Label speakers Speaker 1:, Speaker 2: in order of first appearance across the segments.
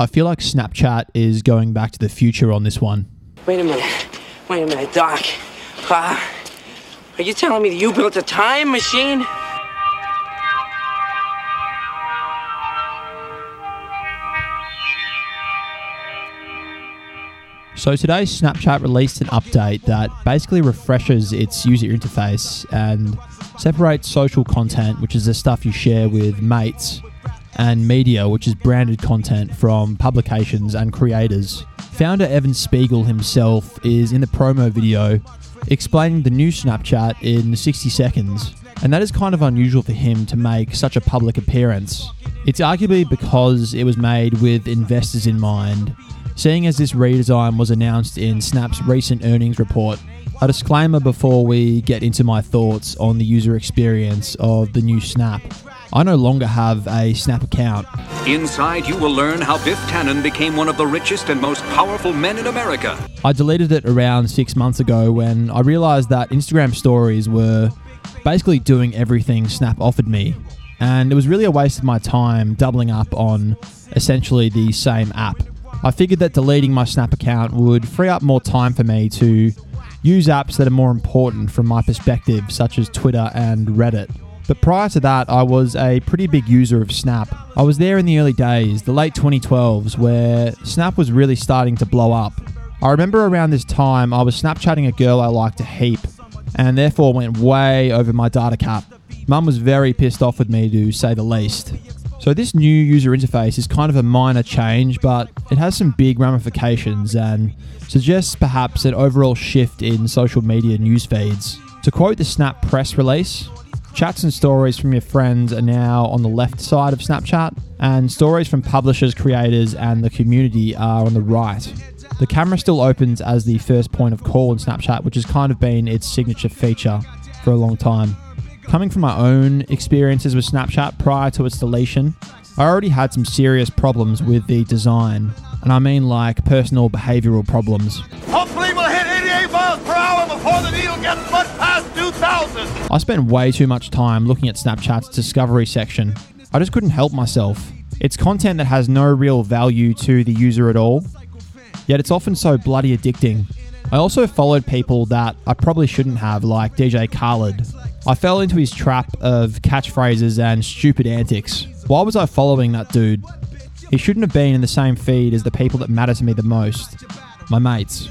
Speaker 1: I feel like Snapchat is going back to the future on this one.
Speaker 2: Wait a minute. Wait a minute, Doc. Uh, are you telling me that you built a time machine?
Speaker 1: So today, Snapchat released an update that basically refreshes its user interface and separates social content, which is the stuff you share with mates, and media, which is branded content from publications and creators. Founder Evan Spiegel himself is in the promo video explaining the new Snapchat in 60 seconds, and that is kind of unusual for him to make such a public appearance. It's arguably because it was made with investors in mind, seeing as this redesign was announced in Snap's recent earnings report. A disclaimer before we get into my thoughts on the user experience of the new Snap. I no longer have a Snap account.
Speaker 3: Inside, you will learn how Biff Tannen became one of the richest and most powerful men in America.
Speaker 1: I deleted it around six months ago when I realized that Instagram stories were basically doing everything Snap offered me. And it was really a waste of my time doubling up on essentially the same app. I figured that deleting my Snap account would free up more time for me to use apps that are more important from my perspective, such as Twitter and Reddit. But prior to that, I was a pretty big user of Snap. I was there in the early days, the late 2012s, where Snap was really starting to blow up. I remember around this time, I was Snapchatting a girl I liked a heap, and therefore went way over my data cap. Mum was very pissed off with me, to say the least. So, this new user interface is kind of a minor change, but it has some big ramifications and suggests perhaps an overall shift in social media news feeds. To quote the Snap press release, chats and stories from your friends are now on the left side of Snapchat, and stories from publishers, creators, and the community are on the right. The camera still opens as the first point of call in Snapchat, which has kind of been its signature feature for a long time. Coming from my own experiences with Snapchat prior to its deletion, I already had some serious problems with the design, and I mean like personal behavioral problems.
Speaker 4: Hopefully we'll hit 88 miles per hour before the needle gets much past 2,000.
Speaker 1: I spent way too much time looking at Snapchat's discovery section. I just couldn't help myself. It's content that has no real value to the user at all, yet it's often so bloody addicting. I also followed people that I probably shouldn't have, like DJ Khaled. I fell into his trap of catchphrases and stupid antics. Why was I following that dude? He shouldn't have been in the same feed as the people that matter to me the most my mates.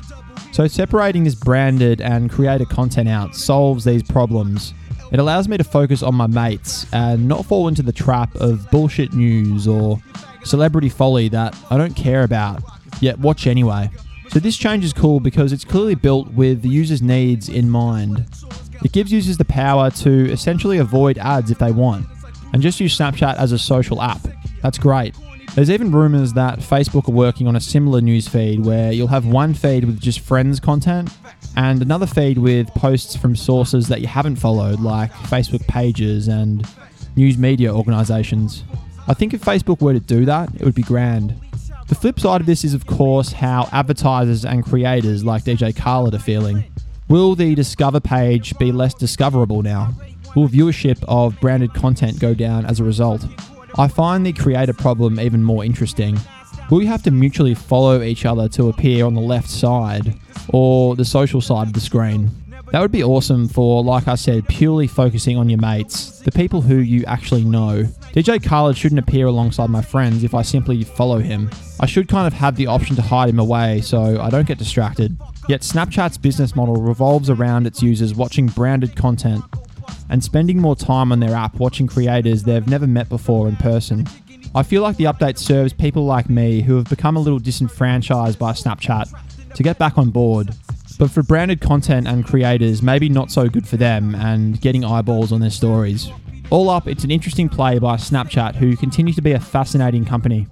Speaker 1: So, separating this branded and creator content out solves these problems. It allows me to focus on my mates and not fall into the trap of bullshit news or celebrity folly that I don't care about, yet watch anyway. So, this change is cool because it's clearly built with the user's needs in mind. It gives users the power to essentially avoid ads if they want and just use Snapchat as a social app. That's great. There's even rumors that Facebook are working on a similar news feed where you'll have one feed with just friends content and another feed with posts from sources that you haven't followed, like Facebook pages and news media organizations. I think if Facebook were to do that, it would be grand. The flip side of this is, of course, how advertisers and creators like DJ Khaled are feeling. Will the Discover page be less discoverable now? Will viewership of branded content go down as a result? I find the creator problem even more interesting. Will you have to mutually follow each other to appear on the left side or the social side of the screen? That would be awesome for, like I said, purely focusing on your mates, the people who you actually know. DJ Khaled shouldn't appear alongside my friends if I simply follow him. I should kind of have the option to hide him away so I don't get distracted. Yet Snapchat's business model revolves around its users watching branded content and spending more time on their app watching creators they've never met before in person. I feel like the update serves people like me who have become a little disenfranchised by Snapchat to get back on board. But for branded content and creators, maybe not so good for them and getting eyeballs on their stories. All up, it's an interesting play by Snapchat, who continues to be a fascinating company.